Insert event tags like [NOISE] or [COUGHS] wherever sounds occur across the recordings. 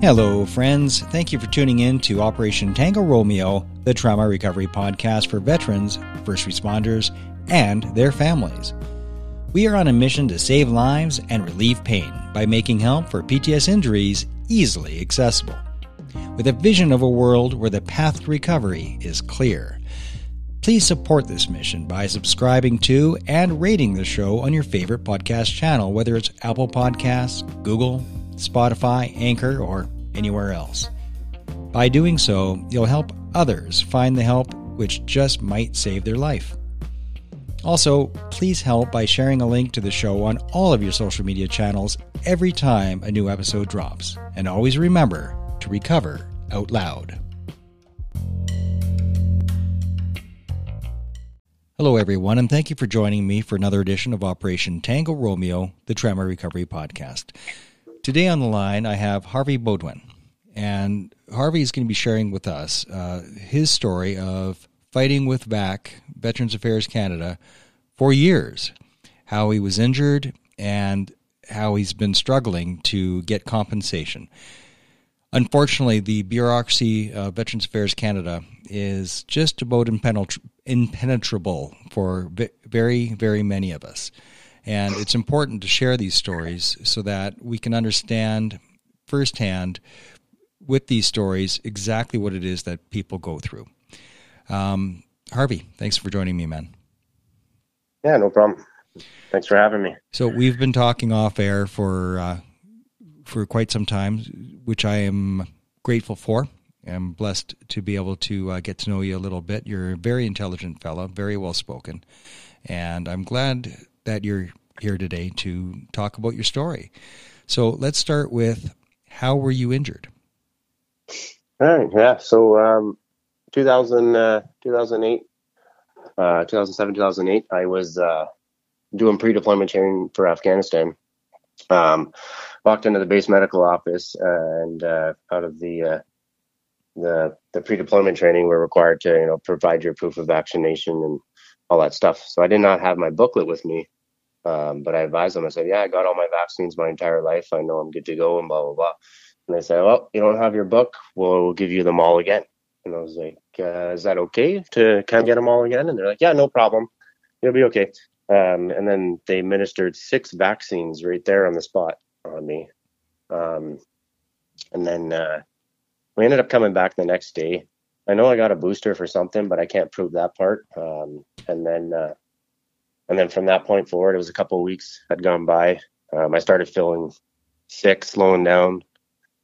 Hello, friends. Thank you for tuning in to Operation Tango Romeo, the trauma recovery podcast for veterans, first responders, and their families. We are on a mission to save lives and relieve pain by making help for PTS injuries easily accessible, with a vision of a world where the path to recovery is clear. Please support this mission by subscribing to and rating the show on your favorite podcast channel, whether it's Apple Podcasts, Google, Spotify, Anchor, or anywhere else. By doing so, you'll help others find the help which just might save their life. Also, please help by sharing a link to the show on all of your social media channels every time a new episode drops. And always remember to recover out loud. Hello, everyone, and thank you for joining me for another edition of Operation Tango Romeo, the Trauma Recovery Podcast. Today on the line, I have Harvey Beaudoin, and Harvey is going to be sharing with us uh, his story of fighting with VAC, Veterans Affairs Canada, for years. How he was injured and how he's been struggling to get compensation. Unfortunately, the bureaucracy of Veterans Affairs Canada is just about impenetrable for very, very many of us. And it's important to share these stories so that we can understand firsthand with these stories exactly what it is that people go through. Um, Harvey, thanks for joining me, man. Yeah, no problem. Thanks for having me. So we've been talking off air for uh, for quite some time, which I am grateful for. I'm blessed to be able to uh, get to know you a little bit. You're a very intelligent fellow, very well spoken, and I'm glad that you're here today to talk about your story. So let's start with how were you injured? All right. Yeah. So, um, 2000, uh, 2008, uh, 2007, 2008, I was uh, doing pre-deployment training for Afghanistan. Um, walked into the base medical office and uh, out of the uh, the the pre-deployment training, we're required to you know provide your proof of vaccination and all that stuff. So I did not have my booklet with me, um, but I advised them. I said, "Yeah, I got all my vaccines my entire life. I know I'm good to go," and blah blah blah. And they said, "Well, you don't have your book. We'll, we'll give you them all again." And I was like, uh, "Is that okay to kind of get them all again?" And they're like, "Yeah, no problem. You'll be okay." Um, and then they administered six vaccines right there on the spot on me. Um, and then uh, we ended up coming back the next day. I know I got a booster for something, but I can't prove that part. Um, and then, uh, and then from that point forward, it was a couple of weeks had gone by. Um, I started feeling sick, slowing down,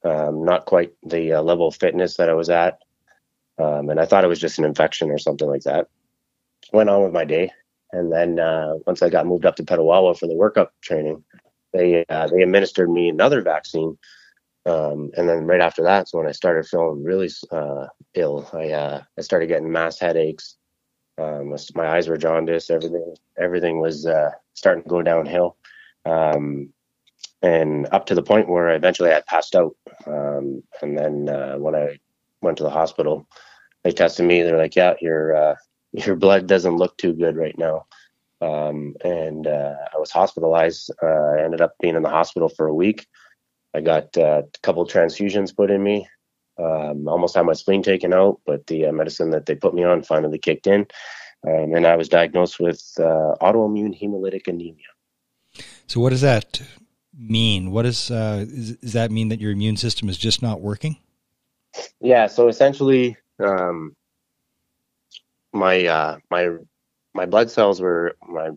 um, not quite the uh, level of fitness that I was at. Um, and I thought it was just an infection or something like that. Went on with my day. And then uh, once I got moved up to Petawawa for the workup training, they uh, they administered me another vaccine. Um, and then right after that's when I started feeling really uh, ill, I uh, I started getting mass headaches. Um, my eyes were jaundiced. Everything everything was uh, starting to go downhill. Um, and up to the point where eventually I passed out. Um, and then uh, when I went to the hospital, they tested me. They're like, "Yeah, your uh, your blood doesn't look too good right now." Um, and uh, I was hospitalized. Uh, I ended up being in the hospital for a week. I got uh, a couple transfusions put in me. Um, almost had my spleen taken out, but the uh, medicine that they put me on finally kicked in. Um, and I was diagnosed with autoimmune hemolytic anemia. So, what does that mean? What is, uh, is, does that mean that your immune system is just not working? Yeah. So essentially, um, my uh, my my blood cells were my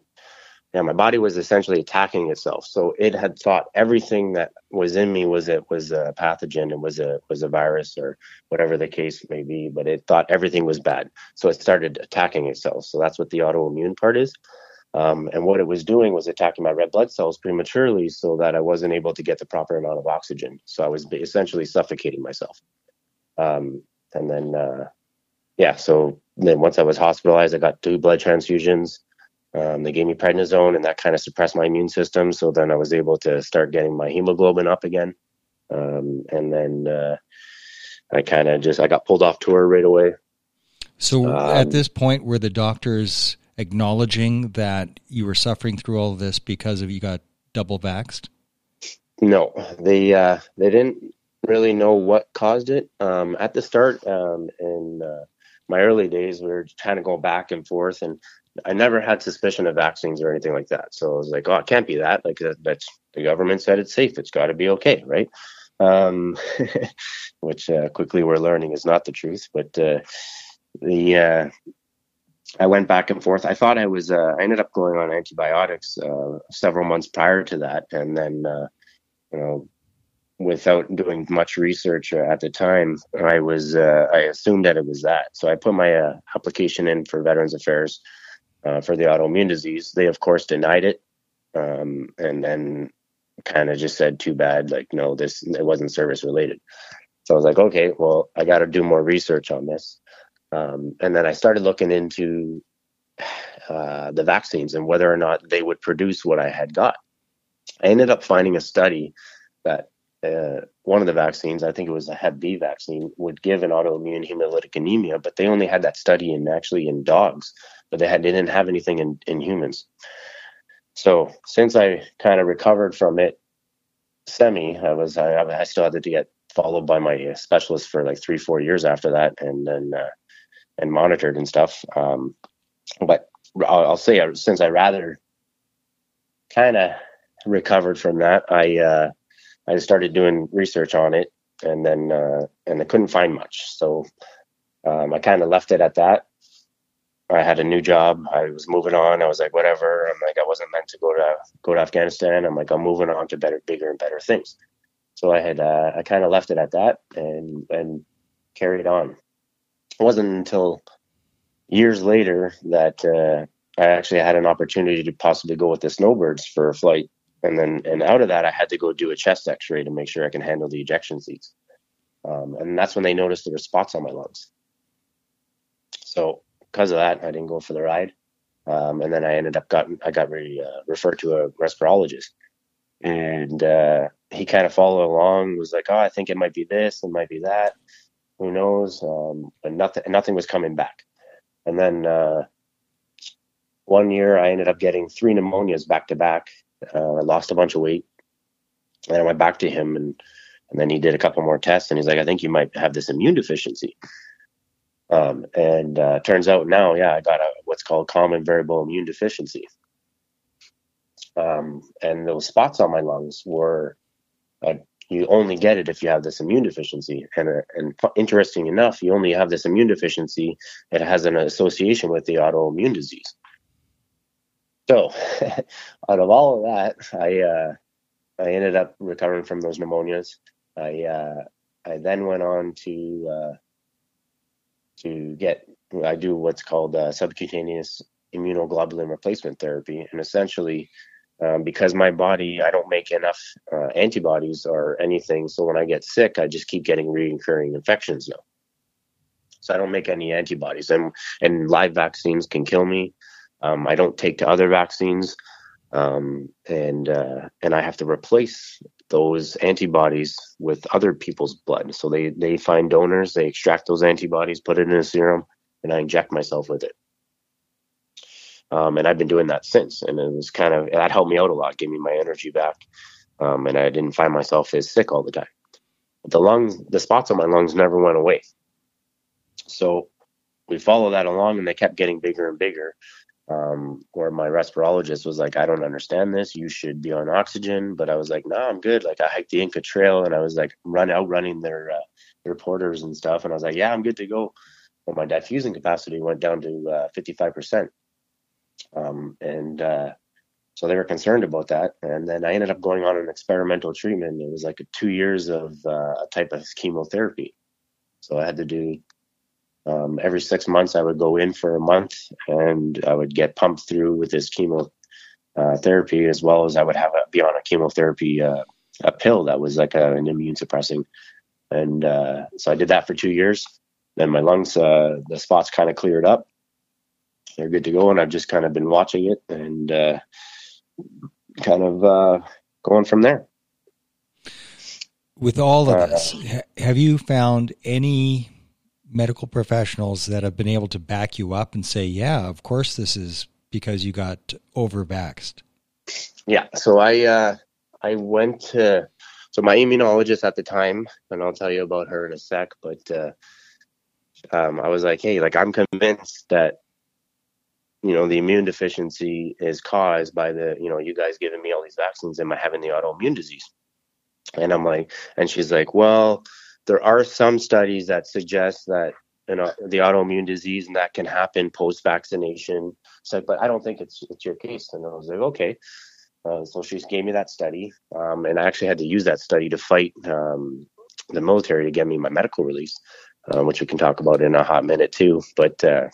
yeah my body was essentially attacking itself. So it had thought everything that was in me was it was a pathogen and was a was a virus or whatever the case may be. But it thought everything was bad. So it started attacking itself. So that's what the autoimmune part is. Um, and what it was doing was attacking my red blood cells prematurely so that I wasn't able to get the proper amount of oxygen. So I was essentially suffocating myself. Um, and then, uh, yeah, so then once I was hospitalized, I got two blood transfusions. Um, they gave me prednisone, and that kind of suppressed my immune system. So then I was able to start getting my hemoglobin up again. Um, and then uh, I kind of just I got pulled off tour right away. So at um, this point, were the doctors acknowledging that you were suffering through all of this because of you got double vaxxed? No, they uh, they didn't really know what caused it. Um, at the start, um, in uh, my early days, we were kind of going back and forth, and I never had suspicion of vaccines or anything like that. So I was like, oh, it can't be that. Like that's the government said it's safe. It's got to be okay, right? Um, [LAUGHS] which uh, quickly we're learning is not the truth. But uh, the uh, I went back and forth. I thought I was. Uh, I ended up going on antibiotics uh, several months prior to that, and then uh, you know without doing much research at the time, I was I assumed that it was that. So I put my application in for Veterans Affairs uh, for the autoimmune disease. They of course denied it, um, and then kind of just said, "Too bad." Like, no, this it wasn't service related. So I was like, okay, well, I got to do more research on this. Um, and then I started looking into [SIGHS] uh, the vaccines and whether or not they would produce what I had got. I ended up finding a study that uh, one of the vaccines, I think it was a Hep B vaccine, would give an autoimmune hemolytic anemia, but they only had that study in actually in dogs, but they had they didn't have anything in, in humans. So since I kind of recovered from it, semi, I was I, I still had to get followed by my specialist for like three four years after that, and then uh, and monitored and stuff. Um, but I'll, I'll say uh, since I rather kind of recovered from that, I uh, I started doing research on it, and then uh, and I couldn't find much, so um, I kind of left it at that. I had a new job. I was moving on. I was like, whatever. I'm like, I wasn't meant to go to go to Afghanistan. I'm like, I'm moving on to better, bigger, and better things. So I had uh, I kind of left it at that and and carried on. It wasn't until years later that uh, I actually had an opportunity to possibly go with the snowbirds for a flight and then and out of that i had to go do a chest x-ray to make sure i can handle the ejection seats. Um, and that's when they noticed there were spots on my lungs. So because of that i didn't go for the ride. Um, and then i ended up got i got re, uh, referred to a respirologist. And uh, he kind of followed along was like oh i think it might be this it might be that who knows? Um, but nothing nothing was coming back. And then uh, one year i ended up getting three pneumonias back to back uh, I lost a bunch of weight. And I went back to him and and then he did a couple more tests and he's like, I think you might have this immune deficiency. Um, and uh, turns out now, yeah, I got a what's called common variable immune deficiency. Um, and those spots on my lungs were, uh, you only get it if you have this immune deficiency. And, uh, and interesting enough, you only have this immune deficiency. It has an association with the autoimmune disease. So, [LAUGHS] out of all of that, I uh, I ended up recovering from those pneumonias. I uh, I then went on to uh, to get I do what's called uh, subcutaneous immunoglobulin replacement therapy, and essentially. Um, because my body, I don't make enough uh, antibodies or anything. So when I get sick, I just keep getting reoccurring infections now. So I don't make any antibodies, and and live vaccines can kill me. Um, I don't take to other vaccines, um, and uh, and I have to replace those antibodies with other people's blood. So they they find donors, they extract those antibodies, put it in a serum, and I inject myself with it. Um, and I've been doing that since, and it was kind of that helped me out a lot, gave me my energy back, um, and I didn't find myself as sick all the time. The lungs, the spots on my lungs never went away. So we followed that along, and they kept getting bigger and bigger um, where my respirologist was like, I don't understand this. You should be on oxygen. But I was like, no, I'm good. Like I hiked the Inca Trail and I was like run out running their uh, reporters and stuff. And I was like, yeah, I'm good to go. Well, my diffusing capacity went down to uh, 55%. Um, and uh, so they were concerned about that. And then I ended up going on an experimental treatment. It was like two years of uh, a type of chemotherapy. So I had to do um, every six months, I would go in for a month and I would get pumped through with this chemo uh, therapy, as well as I would have a, be on a chemotherapy uh, a pill that was like a, an immune suppressing. And uh, so I did that for two years. Then my lungs, uh, the spots kind of cleared up. They're good to go, and I've just kind of been watching it and uh, kind of uh, going from there. With all of this, have you found any medical professionals that have been able to back you up and say, yeah, of course this is because you got overvaxed? Yeah. So I, uh, I went to, so my immunologist at the time, and I'll tell you about her in a sec, but uh, um, I was like, hey, like I'm convinced that you know the immune deficiency is caused by the you know you guys giving me all these vaccines am i having the autoimmune disease and i'm like and she's like well there are some studies that suggest that you know the autoimmune disease and that can happen post vaccination so but i don't think it's it's your case and i was like okay uh, so she gave me that study, um, and I actually had to use that study to fight um, the military to get me my medical release, uh, which we can talk about in a hot minute too. But uh,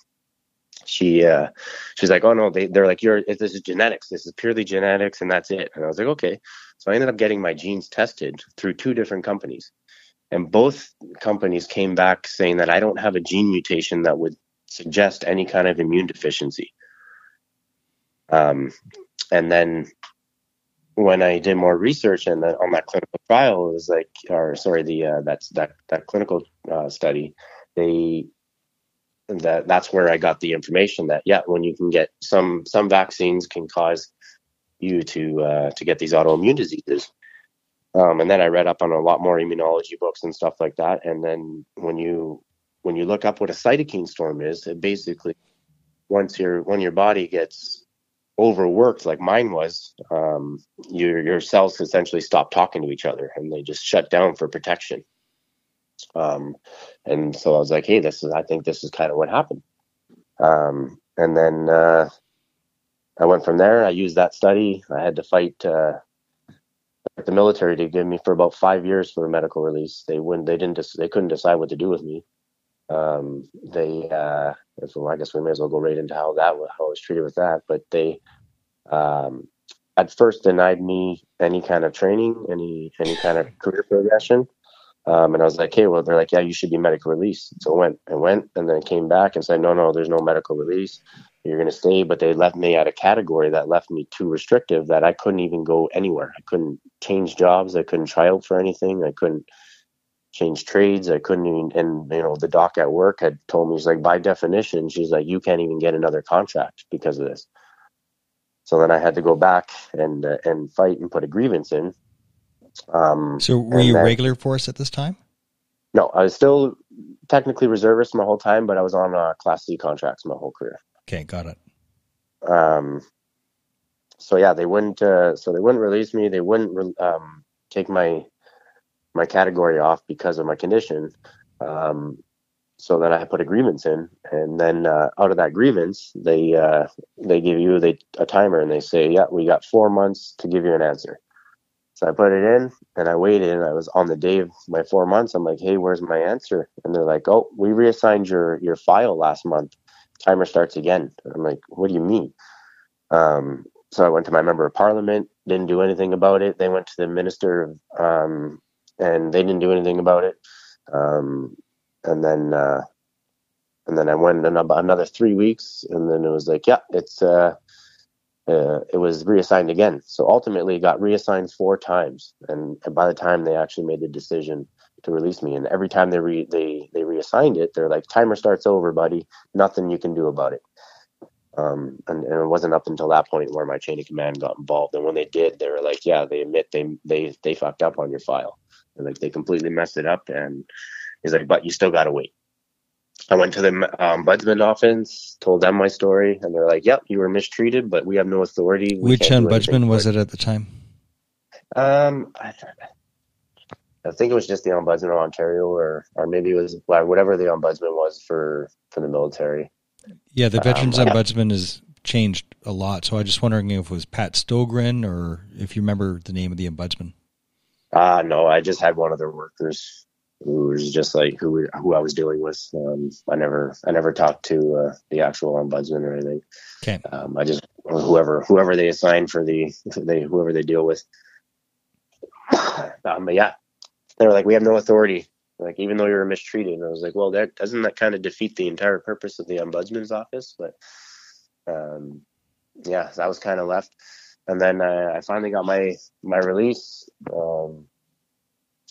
she uh, she's like, oh no, they they're like, you're this is genetics. This is purely genetics, and that's it. And I was like, okay. So I ended up getting my genes tested through two different companies, and both companies came back saying that I don't have a gene mutation that would suggest any kind of immune deficiency. Um, and then when I did more research and on that clinical trial, it was like, or sorry, the uh, that's that that clinical uh, study, they that that's where I got the information that yeah, when you can get some some vaccines can cause you to uh, to get these autoimmune diseases. Um, and then I read up on a lot more immunology books and stuff like that. And then when you when you look up what a cytokine storm is, it basically once your when your body gets overworked like mine was, um, your your cells essentially stop talking to each other and they just shut down for protection. Um, and so I was like, hey, this is I think this is kind of what happened. Um, and then uh, I went from there. I used that study. I had to fight uh, the military to give me for about five years for a medical release. They wouldn't. They didn't. They couldn't decide what to do with me. Um, they, uh, so I guess we may as well go right into how that how I was treated with that. But they, um, at first denied me any kind of training, any any kind of career progression. Um, and I was like, hey, well, they're like, yeah, you should be medical release. So I went and went, and then came back and said, no, no, there's no medical release. You're going to stay. But they left me at a category that left me too restrictive that I couldn't even go anywhere. I couldn't change jobs. I couldn't try out for anything. I couldn't change trades. I couldn't even, and you know, the doc at work had told me, he's like, by definition, she's like, you can't even get another contract because of this. So then I had to go back and uh, and fight and put a grievance in. Um, so were you then, regular force at this time? No, I was still technically reservist my whole time, but I was on uh, Class C contracts my whole career. Okay, got it. Um, so yeah, they wouldn't. Uh, so they wouldn't release me. They wouldn't re- um, take my my category off because of my condition. Um, so then I put a grievance in, and then uh, out of that grievance, they uh, they give you they, a timer, and they say, "Yeah, we got four months to give you an answer." So I put it in, and I waited, and I was on the day of my four months. I'm like, "Hey, where's my answer?" And they're like, "Oh, we reassigned your your file last month. Timer starts again." I'm like, "What do you mean?" Um, so I went to my member of parliament, didn't do anything about it. They went to the minister um, and they didn't do anything about it. Um, and then uh, and then I went another three weeks, and then it was like, yeah, it's uh, uh, it was reassigned again. So ultimately, it got reassigned four times, and, and by the time they actually made the decision to release me, and every time they re- they they reassigned it, they're like, timer starts over, buddy. Nothing you can do about it. Um, and, and, it wasn't up until that point where my chain of command got involved. And when they did, they were like, "Yeah, they admit they they they fucked up on your file." like they completely messed it up. And he's like, but you still got to wait. I went to the um, ombudsman office, told them my story, and they're like, "Yep, you were mistreated, but we have no authority." We Which ombudsman was it at the time? Um, I, I, think it was just the ombudsman of Ontario, or or maybe it was whatever the ombudsman was for for the military. Yeah, the veterans um, ombudsman has changed a lot, so I was just wondering if it was Pat Stogran or if you remember the name of the ombudsman. Uh no, I just had one of their workers who was just like who who I was dealing with. Um, I never I never talked to uh, the actual ombudsman or anything. Okay. Um, I just whoever whoever they assign for the they whoever they deal with. um, but yeah, they were like, we have no authority. Like even though you were mistreated, and I was like, well, that doesn't that kind of defeat the entire purpose of the ombudsman's office? But um, yeah, that was kind of left and then uh, I finally got my my release. Um,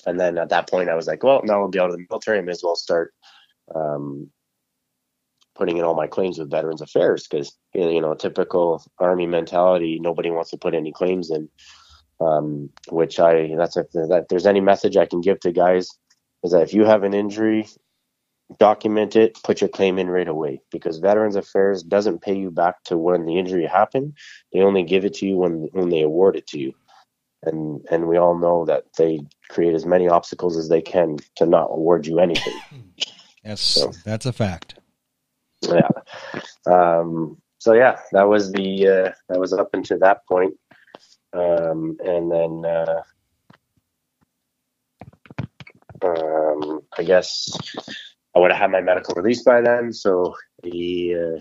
and then at that point, I was like, well, now I'll be out of the military. I may as well start um, putting in all my claims with Veterans Affairs because you know, typical Army mentality. Nobody wants to put any claims in. Um, which I that's if that there's any message I can give to guys is that if you have an injury, document it, put your claim in right away because Veterans Affairs doesn't pay you back to when the injury happened. They only give it to you when when they award it to you. And and we all know that they create as many obstacles as they can to not award you anything. [CLEARS THROAT] Yes, so, that's a fact. Yeah. Um, so yeah, that was the uh, that was up until that point. Um, and then uh, um, I guess I would have had my medical release by then. So the uh,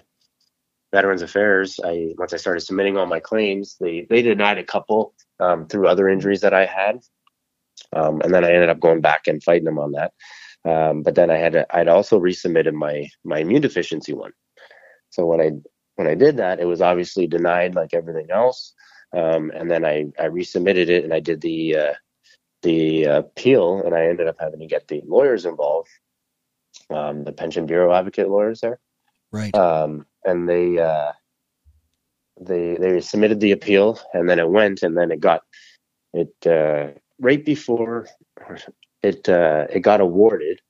Veterans Affairs, I once I started submitting all my claims, they they denied a couple um, through other injuries that I had, um, and then I ended up going back and fighting them on that. Um, but then I had I'd also resubmitted my my immune deficiency one. So when I when I did that, it was obviously denied like everything else. Um, and then I I resubmitted it and I did the uh, the appeal, and I ended up having to get the lawyers involved, um, the pension bureau advocate lawyers there, right? And they uh, they they submitted the appeal, and then it went, and then it got it uh, right before it uh, it got awarded.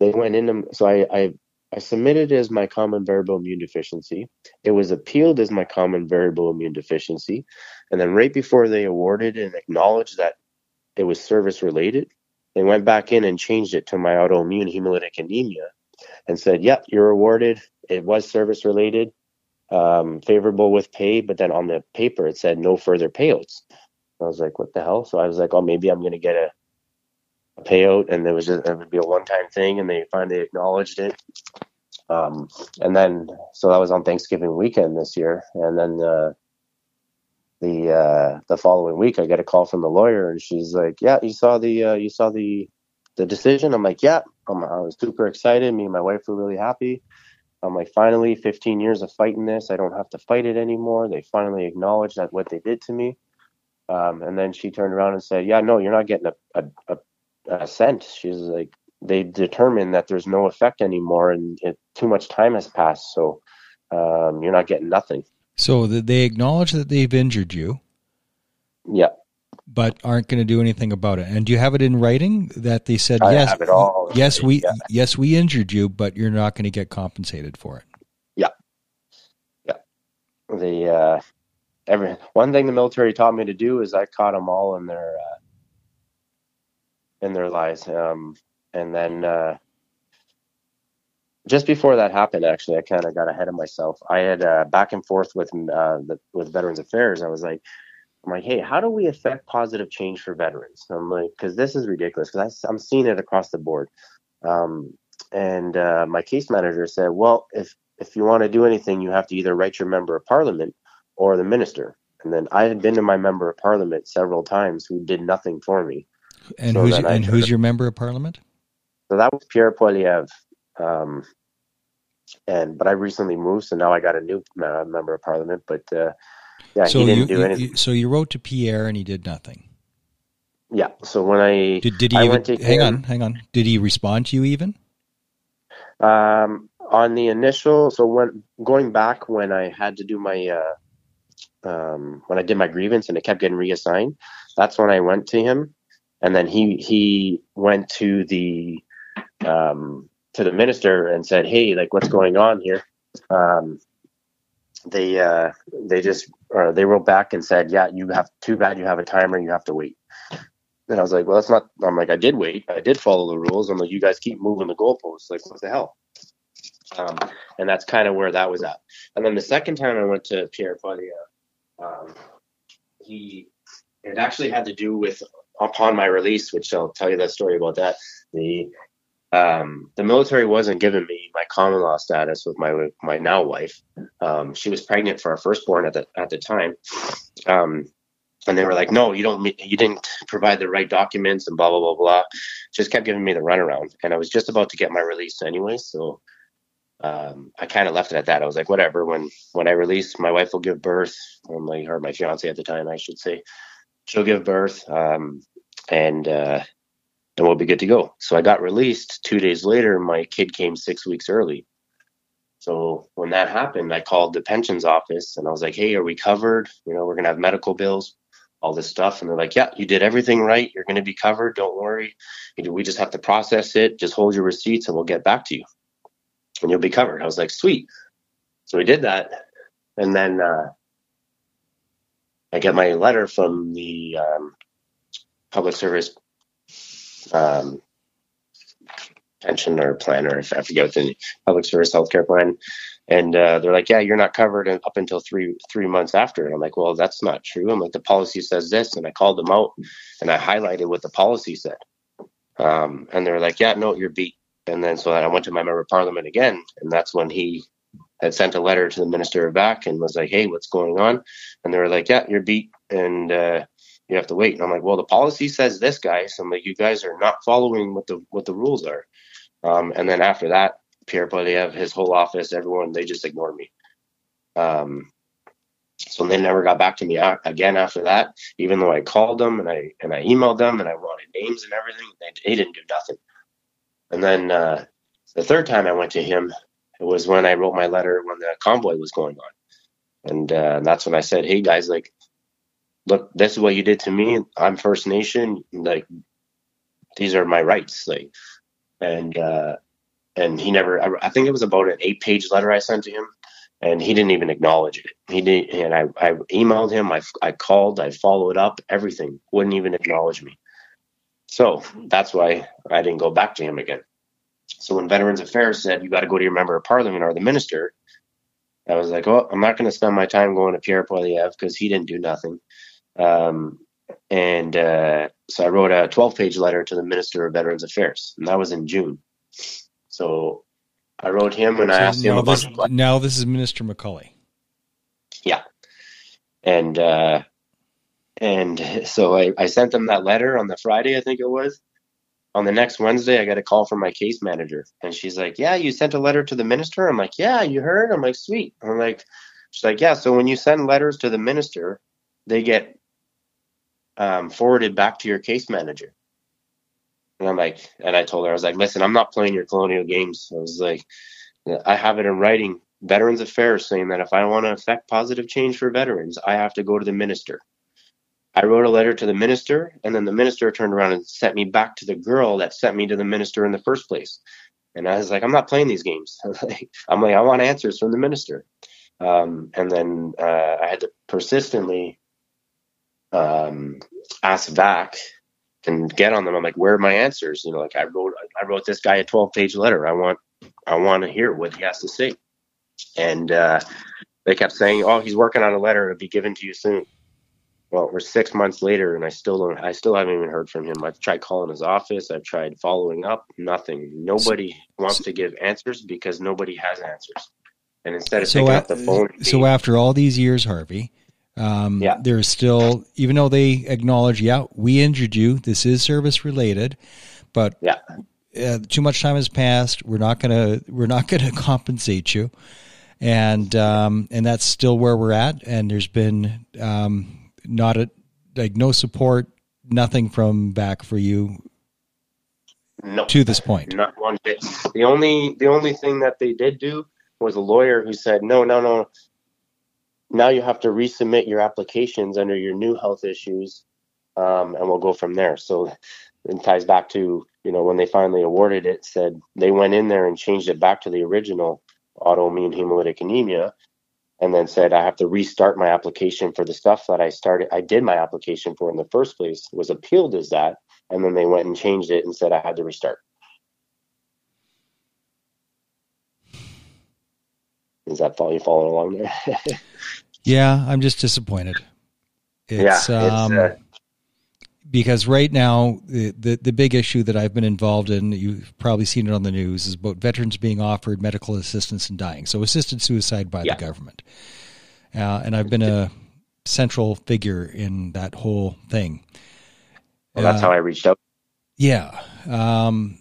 They went in, so I, I I submitted as my common variable immune deficiency. It was appealed as my common variable immune deficiency. And then right before they awarded and acknowledged that it was service related, they went back in and changed it to my autoimmune hemolytic anemia and said, yep, you're awarded. It was service related, um, favorable with pay. But then on the paper, it said no further payouts. I was like, what the hell? So I was like, oh, maybe I'm going to get a, a, payout. And it was just, it would be a one time thing. And they finally acknowledged it. Um, and then, so that was on Thanksgiving weekend this year. And then, uh, the uh, the following week, I get a call from the lawyer, and she's like, "Yeah, you saw the uh, you saw the the decision." I'm like, "Yeah." I'm, I was super excited. Me and my wife were really happy. I'm like, finally, 15 years of fighting this, I don't have to fight it anymore. They finally acknowledged that what they did to me. Um, and then she turned around and said, "Yeah, no, you're not getting a, a, a, a cent." She's like, "They determined that there's no effect anymore, and it, too much time has passed, so um, you're not getting nothing." So they acknowledge that they've injured you. Yeah. But aren't going to do anything about it. And do you have it in writing that they said I yes? yes, we yeah. yes we injured you, but you're not going to get compensated for it. Yeah. Yeah. The uh, every one thing the military taught me to do is I caught them all in their uh, in their lies. Um, and then uh, just before that happened, actually, I kind of got ahead of myself. I had uh, back and forth with uh, the, with Veterans Affairs. I was like, I'm like, hey, how do we affect positive change for veterans? I'm like, because this is ridiculous. Because I'm seeing it across the board. Um, and uh, my case manager said, well, if if you want to do anything, you have to either write your member of parliament or the minister. And then I had been to my member of parliament several times who did nothing for me. And so who's and who's your member of parliament? So that was Pierre Poilievre. Um, and but I recently moved, so now I got a new uh, member of parliament. But uh, yeah, so he didn't you, do anything. You, so you wrote to Pierre, and he did nothing. Yeah. So when I did, did he I even, hang on, hang on? Did he respond to you even? Um, on the initial, so when going back when I had to do my uh, um, when I did my grievance and it kept getting reassigned, that's when I went to him, and then he he went to the um, to the minister and said, "Hey, like, what's going on here?" Um, they uh, they just uh, they wrote back and said, "Yeah, you have too bad. You have a timer. You have to wait." And I was like, "Well, that's not." I'm like, "I did wait. I did follow the rules." I'm like, "You guys keep moving the goalposts. Like, what the hell?" Um, and that's kind of where that was at. And then the second time I went to Pierre Poilievre, um, he it actually had to do with upon my release, which I'll tell you that story about that. The um, the military wasn't giving me my common law status with my my now wife. Um, she was pregnant for our firstborn at the at the time, um, and they were like, "No, you don't. You didn't provide the right documents and blah blah blah blah." Just kept giving me the runaround, and I was just about to get my release anyway, so um, I kind of left it at that. I was like, "Whatever." When when I release, my wife will give birth, or my or my fiance at the time, I should say, she'll give birth, um, and uh, and we'll be good to go. So I got released two days later. My kid came six weeks early. So when that happened, I called the pensions office and I was like, "Hey, are we covered? You know, we're gonna have medical bills." all this stuff. And they're like, yeah, you did everything right. You're going to be covered. Don't worry. We just have to process it. Just hold your receipts and we'll get back to you and you'll be covered. I was like, sweet. So we did that. And then, uh, I get my letter from the, um, public service, um, pension or plan, or if I forget the public service healthcare plan. And uh, they're like, yeah, you're not covered up until three three months after. And I'm like, well, that's not true. I'm like, the policy says this, and I called them out and I highlighted what the policy said. Um, and they're like, yeah, no, you're beat. And then so I went to my member of parliament again, and that's when he had sent a letter to the minister of VAC and was like, hey, what's going on? And they were like, yeah, you're beat, and uh, you have to wait. And I'm like, well, the policy says this, guys. I'm like, you guys are not following what the what the rules are. Um, and then after that, Pierre Poilievre, his whole office, everyone, they just ignored me. Um, so they never got back to me again after that. Even though I called them and I and I emailed them and I wanted names and everything, they, they didn't do nothing. And then uh, the third time I went to him, it was when I wrote my letter when the convoy was going on, and uh, that's when I said, "Hey guys, like, look, this is what you did to me. I'm First Nation. Like, these are my rights. Like, and uh, and he never. I, I think it was about an eight page letter I sent to him, and he didn't even acknowledge it. He did, and I, I emailed him. I, I called. I followed up. Everything wouldn't even acknowledge me. So that's why I didn't go back to him again. So when Veterans Affairs said you got to go to your member of parliament or the minister, I was like, well, I'm not going to spend my time going to Pierre Poilievre because he didn't do nothing. Um, and uh, so I wrote a 12 page letter to the Minister of Veterans Affairs, and that was in June. So I wrote him and so I asked him this, Now this is Minister MacAulay. Yeah. And uh, and so I, I sent them that letter on the Friday, I think it was. On the next Wednesday, I got a call from my case manager, and she's like, "Yeah, you sent a letter to the minister." I'm like, "Yeah, you heard?" I'm like, "Sweet." I'm like, she's like, "Yeah." So when you send letters to the minister, they get um, forwarded back to your case manager. And I'm like, and I told her, I was like, "Listen, I'm not playing your colonial games." I was like, "I have it in writing." Veterans Affairs saying that if I want to affect positive change for veterans, I have to go to the minister. I wrote a letter to the minister, and then the minister turned around and sent me back to the girl that sent me to the minister in the first place. And I was like, I'm not playing these games. [LAUGHS] I'm like, I want answers from the minister. Um, and then uh, I had to persistently um, ask back and get on them. I'm like, where are my answers? You know, like I wrote, I wrote this guy a 12 page letter. I want, I want to hear what he has to say. And uh, they kept saying, oh, he's working on a letter. It'll be given to you soon well, we're six months later, and I still don't. I still haven't even heard from him. I've tried calling his office. I've tried following up. Nothing. Nobody wants to give answers because nobody has answers. And instead of so picking up the phone, so after all these years, Harvey, um, yeah. there's still, even though they acknowledge, yeah, we injured you. This is service related, but yeah, uh, too much time has passed. We're not gonna, we're not [LAUGHS] gonna compensate you, and um, and that's still where we're at. And there's been um, not a like no support, nothing from VAC for you no, to this point. Not one bit. The only the only thing that they did do was a lawyer who said, no, no, no. Now you have to resubmit your applications under your new health issues, um, and we'll go from there. So it ties back to you know when they finally awarded it, said they went in there and changed it back to the original autoimmune hemolytic anemia, and then said I have to restart my application for the stuff that I started I did my application for in the first place was appealed as that and then they went and changed it and said I had to restart. Is that you following along there? [LAUGHS] yeah, I'm just disappointed. It's, yeah, it's, um, uh, because right now the, the, the big issue that I've been involved in, you've probably seen it on the news, is about veterans being offered medical assistance and dying. So assisted suicide by yeah. the government, uh, and I've been a central figure in that whole thing. Well, that's uh, how I reached out. Yeah, um,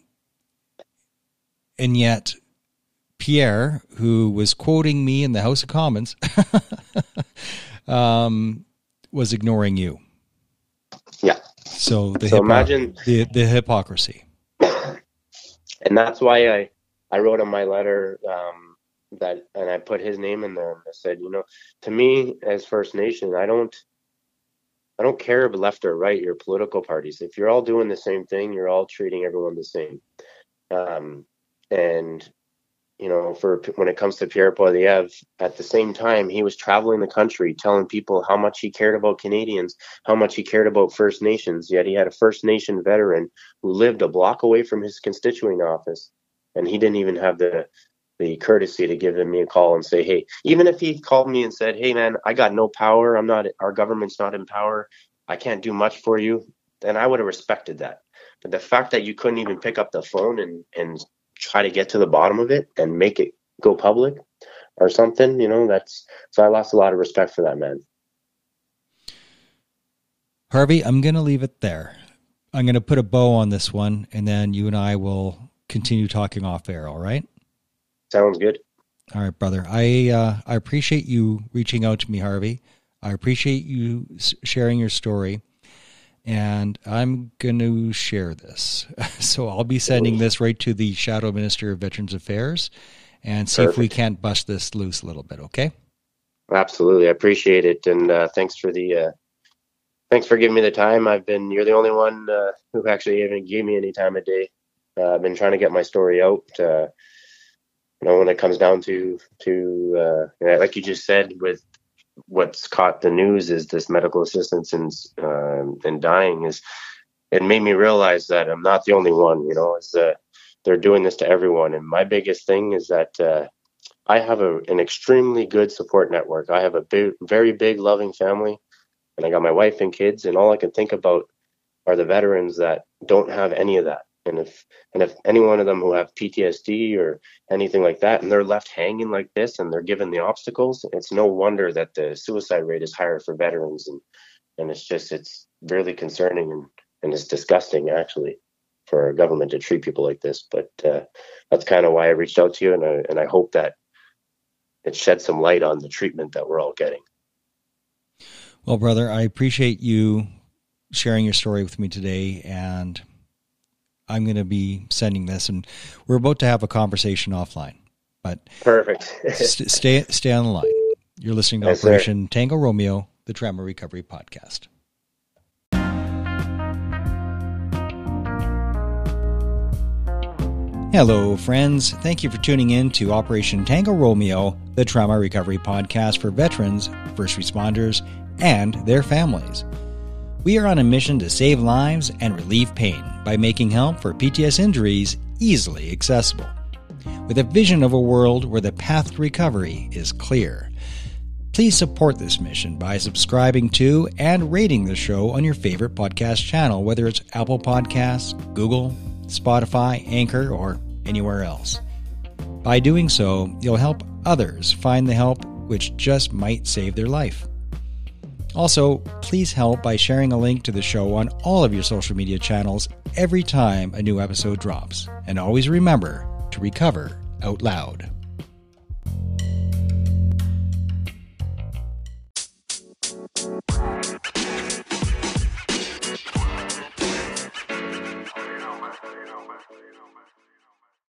and yet Pierre, who was quoting me in the House of Commons, [LAUGHS] um, was ignoring you. Yeah. So the so imagine the the hypocrisy. [COUGHS] And that's why I I wrote in my letter um, that, and I put his name in there. And I said, you know, to me as First Nation, I don't I don't care if left or right, your political parties. If you're all doing the same thing, you're all treating everyone the same. Um, and you know, for when it comes to Pierre Poilievre, at the same time, he was traveling the country telling people how much he cared about Canadians, how much he cared about First Nations. Yet he had a First Nation veteran who lived a block away from his constituent office, and he didn't even have the the courtesy to give me a call and say, hey, even if he called me and said, hey, man, I got no power, I'm not, our government's not in power, I can't do much for you, then I would have respected that. But the fact that you couldn't even pick up the phone and and try to get to the bottom of it and make it go public or something, you know, that's so I lost a lot of respect for that man. Harvey, I'm going to leave it there. I'm going to put a bow on this one and then you and I will continue talking off air, all right? Sounds good. All right, brother. I uh, I appreciate you reaching out to me, Harvey. I appreciate you sharing your story and I'm going to share this. [LAUGHS] So I'll be sending this right to the Shadow Minister of Veterans Affairs and see Perfect. if we can't bust this loose a little bit. Okay. Absolutely, I appreciate it, and uh, thanks for the uh, thanks for giving me the time. I've been you're the only one uh, who actually even gave me any time of day. Uh, I've been trying to get my story out. Uh, you know, when it comes down to to uh, like you just said, with what's caught the news is this medical assistance and um, and dying is it made me realize that I'm not the only one. You know, is uh, they're doing this to everyone. And my biggest thing is that uh, I have a, an extremely good support network. I have a big, very big, loving family, and I got my wife and kids. And all I can think about are the veterans that don't have any of that. And if and if any one of them who have PTSD or anything like that, and they're left hanging like this, and they're given the obstacles, it's no wonder that the suicide rate is higher for veterans. And and it's just it's really concerning and and it's disgusting actually for our government to treat people like this. But uh, that's kind of why I reached out to you, and I and I hope that it sheds some light on the treatment that we're all getting. Well, brother, I appreciate you sharing your story with me today, and I'm going to be sending this, and we're about to have a conversation offline. But perfect. [LAUGHS] st- stay stay on the line. You're listening to yes, Operation sir. Tango Romeo, the Trauma Recovery Podcast. Hello, friends. Thank you for tuning in to Operation Tango Romeo, the Trauma Recovery Podcast for veterans, first responders, and their families. We are on a mission to save lives and relieve pain by making help for PTS injuries easily accessible. With a vision of a world where the path to recovery is clear. Please support this mission by subscribing to and rating the show on your favorite podcast channel, whether it's Apple Podcasts, Google, Spotify, Anchor, or anywhere else. By doing so, you'll help others find the help which just might save their life. Also, please help by sharing a link to the show on all of your social media channels every time a new episode drops. And always remember to recover out loud.